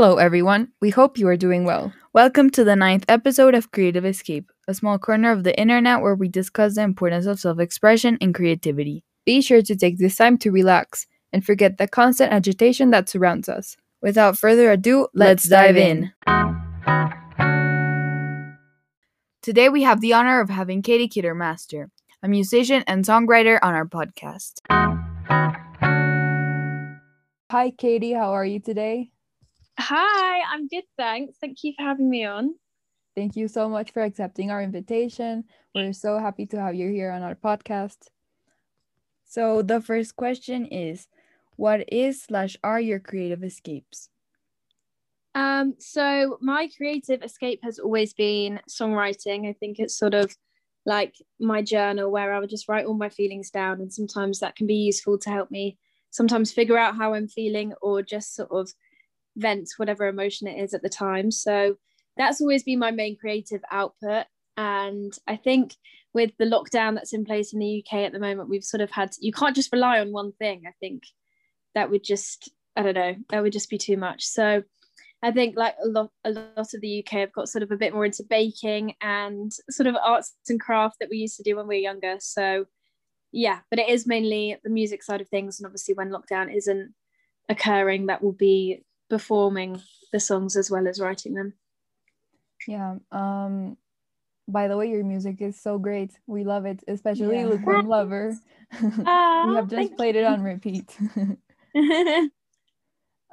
Hello, everyone. We hope you are doing well. Welcome to the ninth episode of Creative Escape, a small corner of the internet where we discuss the importance of self expression and creativity. Be sure to take this time to relax and forget the constant agitation that surrounds us. Without further ado, let's, dive in. Today, we have the honor of having Katie Kittermaster, a musician and songwriter, on our podcast. Hi, Katie. How are you today? Hi, I'm good, thanks. Thank you for having me on. Thank you so much for accepting our invitation. We're so happy to have you here on our podcast. So, the first question is What is slash are your creative escapes? Um, so, my creative escape has always been songwriting. I think it's sort of like my journal where I would just write all my feelings down, and sometimes that can be useful to help me sometimes figure out how I'm feeling or just sort of vent whatever emotion it is at the time. So that's always been my main creative output. And I think with the lockdown that's in place in the UK at the moment, we've sort of had, you can't just rely on one thing. I think that would just, I don't know, that would just be too much. So I think like a lot, a lot of the UK have got sort of a bit more into baking and sort of arts and craft that we used to do when we were younger. So yeah, but it is mainly the music side of things. And obviously when lockdown isn't occurring, that will be performing the songs as well as writing them. Yeah. Um by the way, your music is so great. We love it, especially yeah. Lukewarm Lover. We have just played you. it on repeat.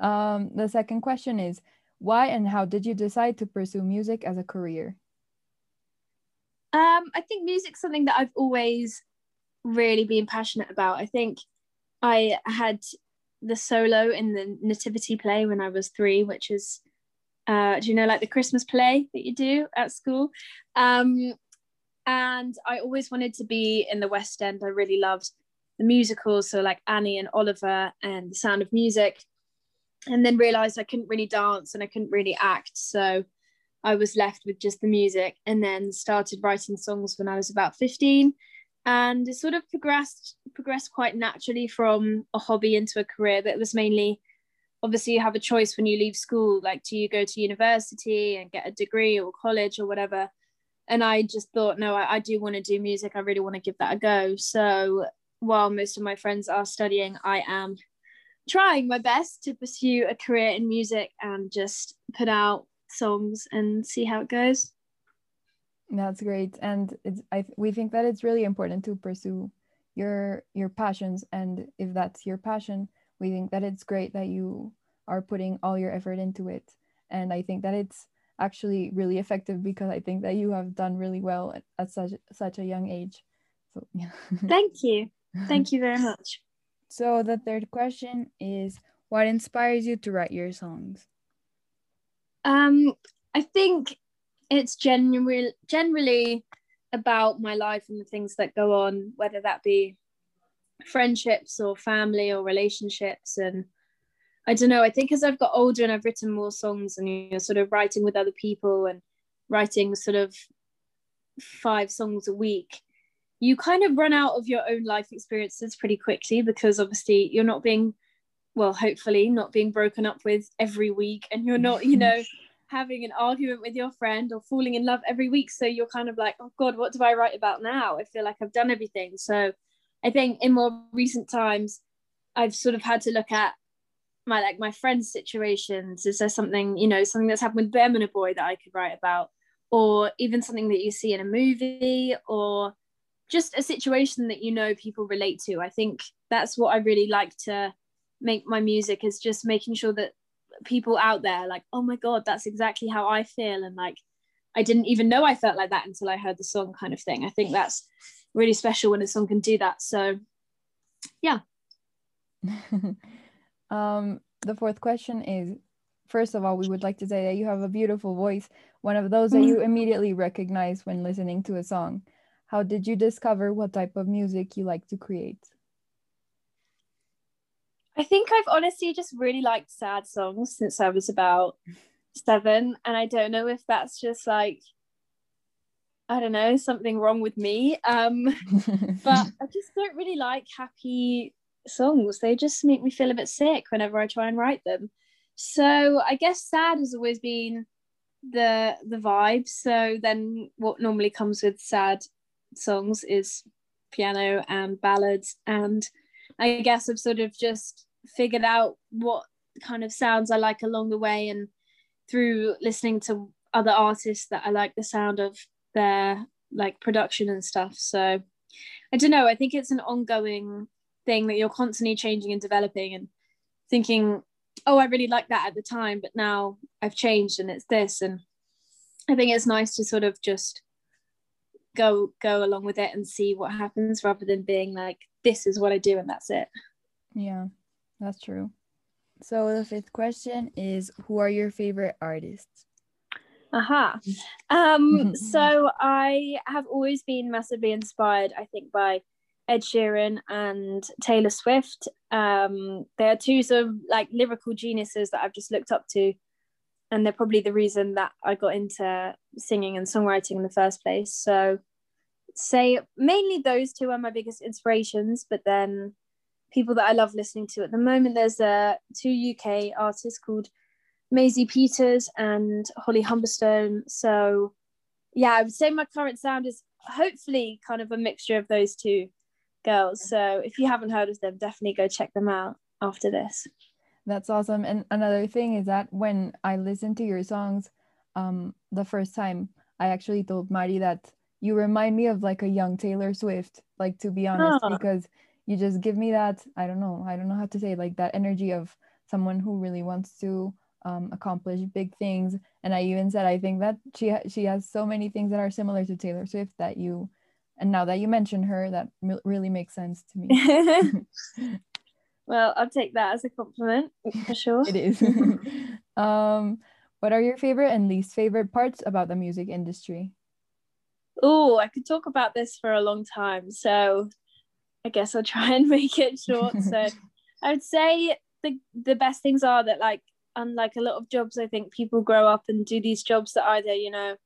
um, the second question is why and how did you decide to pursue music as a career? Um, I think music's something that I've always really been passionate about. I think I had the solo in the nativity play when I was three, which is, uh, do you know, like the Christmas play that you do at school? Um, and I always wanted to be in the West End. I really loved the musicals, so like Annie and Oliver and The Sound of Music. And then realized I couldn't really dance and I couldn't really act. So I was left with just the music and then started writing songs when I was about 15 and it sort of progressed progressed quite naturally from a hobby into a career that was mainly obviously you have a choice when you leave school like do you go to university and get a degree or college or whatever? And i just thought no i, I do want to do music i really want to give that a go. So while most of my friends are studying i am trying my best to pursue a career in music and just put out songs and see how it goes that's great, and it's I we think that it's really important to pursue your your passions, and if that's your passion, we think that it's great that you are putting all your effort into it, and I think that it's actually really effective because I think that you have done really well at, at such such a young age. So yeah. Thank you. Thank you very much. So the third question is what inspires you to write your songs? Um I think it's generally generally about my life and the things that go on, whether that be friendships or family or relationships. And I don't know, I think as I've got older and I've written more songs and you're sort of writing with other people and writing sort of five songs a week, you kind of run out of your own life experiences pretty quickly because obviously you're not being, well, hopefully not being broken up with every week and you're not, you know, having an argument with your friend or falling in love every week. So you're kind of like, oh God, what do I write about now? I feel like I've done everything. So I think in more recent times, I've sort of had to look at my like my friends' situations. Is there something, you know, something that's happened with them and a boy that I could write about? Or even something that you see in a movie or just a situation that you know people relate to. I think that's what I really like to make my music is just making sure that people out there like oh my god that's exactly how i feel. And like i didn't even know i felt like that until i heard the song kind of thing. I think that's really special when a song can do that. So yeah. Um the fourth question is first of all we would like to say that you have a beautiful voice one of those that you mm-hmm. immediately recognize when listening to a song. How did you discover what type of music you like to create I think I've honestly just really liked sad songs since I was about seven. And I don't know if that's just like, I don't know, something wrong with me. Um, but I just don't really like happy songs. They just make me feel a bit sick whenever I try and write them. So I guess sad has always been the the vibe. So then what normally comes with sad songs is piano and ballads and I guess I've sort of just figured out what kind of sounds I like along the way and through listening to other artists that I like the sound of their like production and stuff. So I don't know. I think it's an ongoing thing that you're constantly changing and developing and thinking, oh, I really like that at the time, but now I've changed and it's this. And I think it's nice to sort of just go go along with it and see what happens rather than being like, this is what I do and that's it. Yeah, that's true. So the fifth question is who are your favorite artists? Aha. Uh-huh. Um, so I have always been massively inspired, I think, by Ed Sheeran and Taylor Swift. Um, they are two sort of like lyrical geniuses that I've just looked up to. And they're probably the reason that I got into singing and songwriting in the first place. So, say mainly those two are my biggest inspirations, but then people that I love listening to at the moment, there's uh, two UK artists called Maisie Peters and Holly Humberstone. So, yeah, I would say my current sound is hopefully kind of a mixture of those two girls. So, if you haven't heard of them, definitely go check them out after this. That's awesome. And another thing is that when I listened to your songs um, the first time, I actually told Marty that you remind me of like a young Taylor Swift, like to be honest, oh. because you just give me that, I don't know, I don't know how to say, like that energy of someone who really wants to um, accomplish big things. And I even said I think that she ha- she has so many things that are similar to Taylor Swift that you, and now that you mentioned her, that re- really makes sense to me. well, I'll take that as a compliment for sure. it is. um, what are your favorite and least favorite parts about the music industry? Oh, I could talk about this for a long time. So I guess I'll try and make it short. so I would say the the best things are that like unlike a lot of jobs, I think people grow up and do these jobs that either, you know,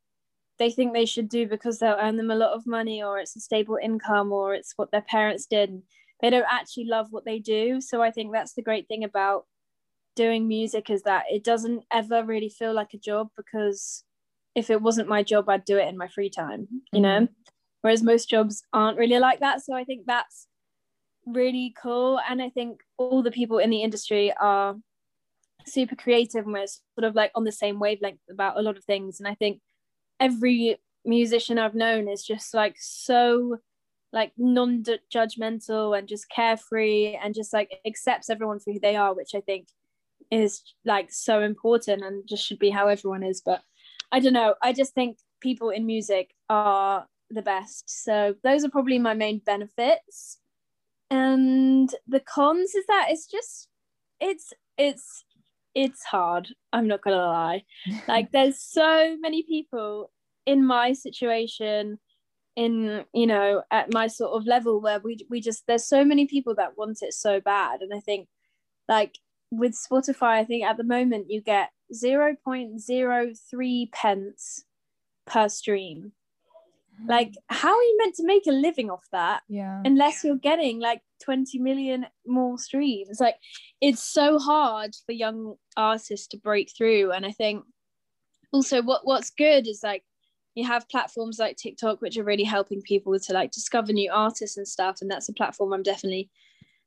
they think they should do because they'll earn them a lot of money or it's a stable income or it's what their parents did. They don't actually love what they do. So I think that's the great thing about doing music is that it doesn't ever really feel like a job because if it wasn't my job, I'd do it in my free time, you mm-hmm. know? Whereas most jobs aren't really like that. So I think that's really cool. And I think all the people in the industry are super creative and we're sort of like on the same wavelength about a lot of things. And I think every musician I've known is just like so like non-judgmental and just carefree and just like accepts everyone for who they are, which I think is like so important and just should be how everyone is. But I don't know. I just think people in music are the best. So those are probably my main benefits. And the cons is that it's just it's it's it's hard. I'm not gonna lie. like there's so many people in my situation, in you know, at my sort of level where we we just there's so many people that want it so bad. And I think like with Spotify, I think at the moment you get 0.03 pence per stream. Hmm. Like how are you meant to make a living off that yeah. unless you're getting like 20 million more streams? Like it's so hard for young artists to break through and i think also what what's good is like you have platforms like tiktok which are really helping people to like discover new artists and stuff and that's a platform i'm definitely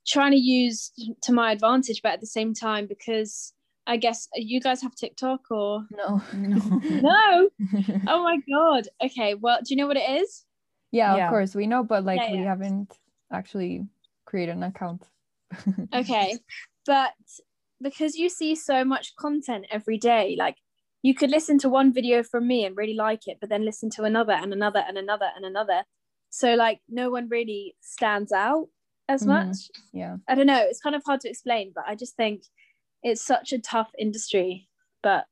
trying to use to my advantage but at the same time because I guess uh, you guys have TikTok or no, no, no. Oh my god. Okay. Well, do you know what it is? Yeah, yeah. of course we know, but like yeah, we yeah. haven't actually created an account. okay, but because you see so much content every day, like you could listen to one video from me and really like it, but then listen to another and another and another and another. So like no one really stands out as mm-hmm. much. Yeah. I don't know. It's kind of hard to explain, but I just think it's such a tough industry, but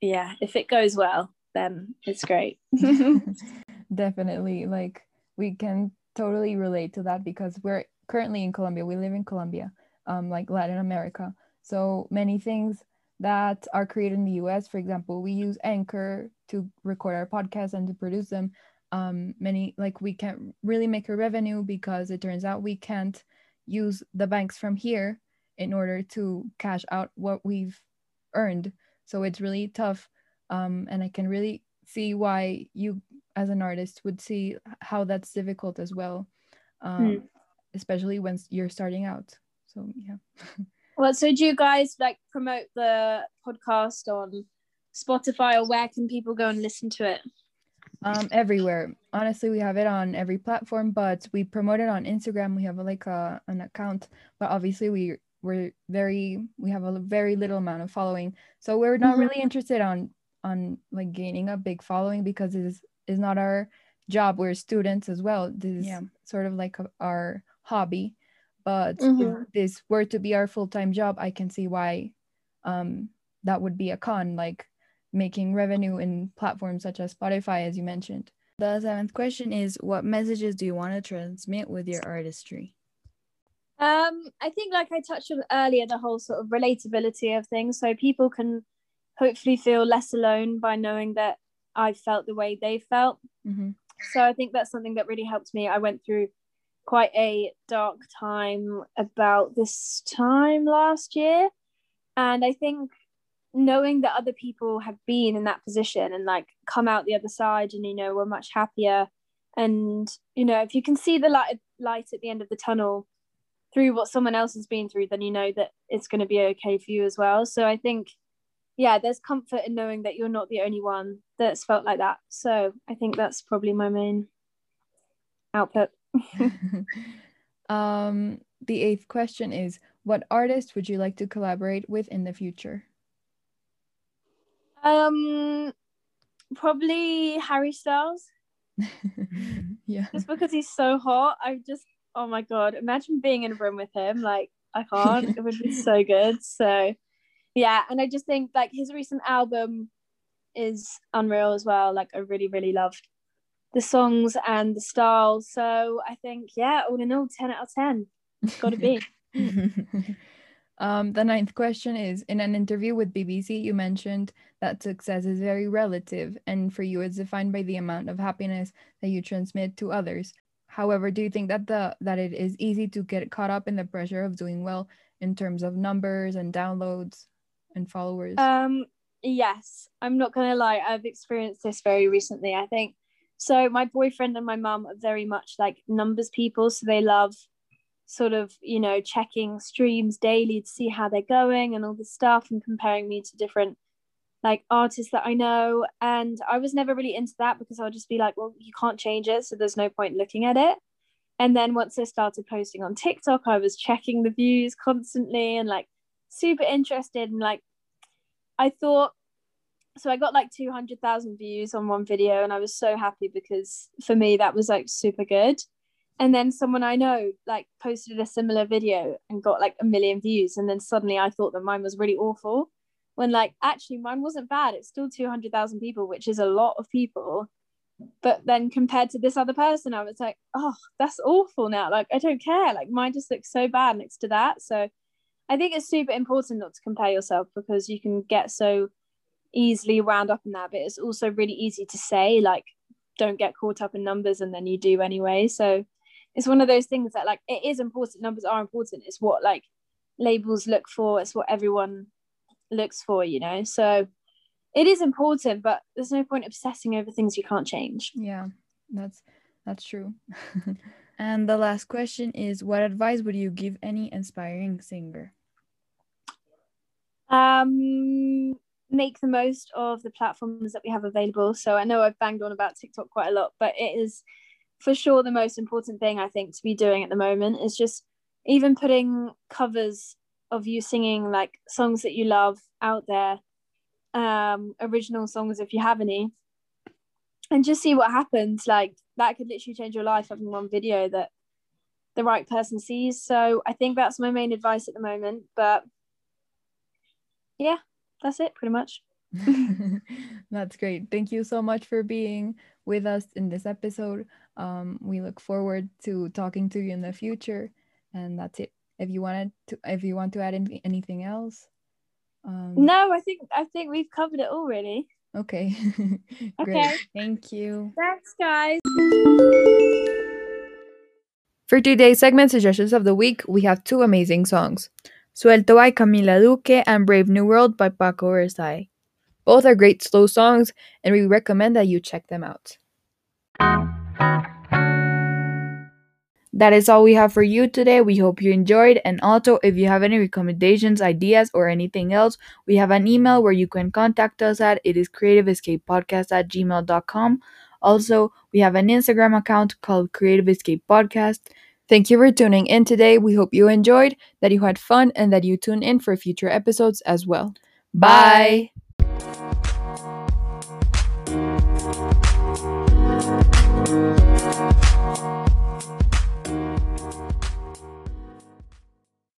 yeah, if it goes well, then it's great. Definitely. Like we can totally relate to that because we're currently in Colombia. We live in Colombia, um, like Latin America. So many things that are created in the US, for example, we use Anchor to record our podcasts and to produce them. Um, many like we can't really make a revenue because it turns out we can't use the banks from here in order to cash out what we've earned. So it's really tough um, and i can really see why you as an artist would see how that's difficult as well um, mm. especially when you're starting out. So yeah. Well so do you guys like promote the podcast on spotify or where can people go and listen to it um everywhere. Honestly we have it on every platform but we promote it on instagram. We have like a, an account but obviously we we're very we have a very little amount of following. So we're not mm-hmm. really interested on on like gaining a big following because it is is not our job. We're students as well. This yeah. is sort of like a, our hobby. But mm-hmm. if this were to be our full-time job i can see why um that would be a con. Like making revenue in platforms such as spotify as you mentioned the seventh question is what messages do you want to transmit with your artistry um, I think, like I touched on earlier, the whole sort of relatability of things. So people can hopefully feel less alone by knowing that I felt the way they felt. Mm-hmm. So I think that's something that really helped me. I went through quite a dark time about this time last year. And I think knowing that other people have been in that position and like come out the other side and, you know, we're much happier. And, you know, if you can see the light, light at the end of the tunnel, through what someone else has been through, then you know that it's going to be okay for you as well. So I think, yeah, there's comfort in knowing that you're not the only one that's felt like that. So I think that's probably my main output. um, the eighth question is What artist would you like to collaborate with in the future? Um, probably Harry Styles. yeah. Just because he's so hot. I just oh my god, imagine being in a room with him. Like I can't. it would be so good. So yeah, and I just think like his recent album is unreal as well. Like I really, really loved the songs and the style. So I think, yeah, all in all, 10 out of 10. Gotta be. um, the ninth question is In an interview with BBC, you mentioned that success is very relative, and for you, it's defined by the amount of happiness that you transmit to others. However, do you think that the that it is easy to get caught up in the pressure of doing well in terms of numbers and downloads and followers? Um yes, I'm not going to lie, I've experienced this very recently. I think so my boyfriend and my mum are very much like numbers people, so they love sort of, you know, checking streams daily to see how they're going and all this stuff and comparing me to different like artists that I know. And I was never really into that because I'll just be like, well, you can't change it. So there's no point looking at it. And then once I started posting on TikTok, I was checking the views constantly and like super interested. And like, I thought, so I got like 200,000 views on one video and I was so happy because for me, that was like super good. And then someone I know like posted a similar video and got like a million views. And then suddenly I thought that mine was really awful when like actually mine wasn't bad. It's still 200,000 people which is a lot of people. But then compared to this other person I was like oh that's awful now. Like I don't care. Like mine just looks so bad next to that. So I think it's super important not to compare yourself because you can get so easily wound up in that. But it's also really easy to say like don't get caught up in numbers and then you do anyway. So it's one of those things that like it is important numbers are important it's what like labels look for it's what everyone looks for, you know? So it is important, but there's no point obsessing over things you can't change. Yeah, that's that's true. and the last question is what advice would you give any inspiring singer? Um make the most of the platforms that we have available. So I know I've banged on about TikTok quite a lot, but it is for sure the most important thing I think to be doing at the moment is just even putting covers of you singing like songs that you love out there um original songs if you have any and just see what happens. Like that could literally change your life having one video that the right person sees. So i think that's my main advice at the moment but yeah that's it pretty much. That's great. Thank you so much for being with us in this episode um, we look forward to talking to you in the future. And that's it. If you wanted to if you want to add anything, anything else um, no i think i think we've covered it already. really okay okay. Thank you. Thanks guys. For today's segment suggestions of the week we have two amazing songs. Suelto by Camila Duque, and Brave New World by Paco Versailles. Both are great slow songs, and we recommend that you check them out. That is all we have for you today. We hope you enjoyed. And also, if you have any recommendations, ideas, or anything else, we have an email where you can contact us at. It is creativeescapepodcast at gmail.com. Also, we have an Instagram account called Creative Escape Podcast. Thank you for tuning in today. We hope you enjoyed, that you had fun, and that you tune in for future episodes as well. Bye.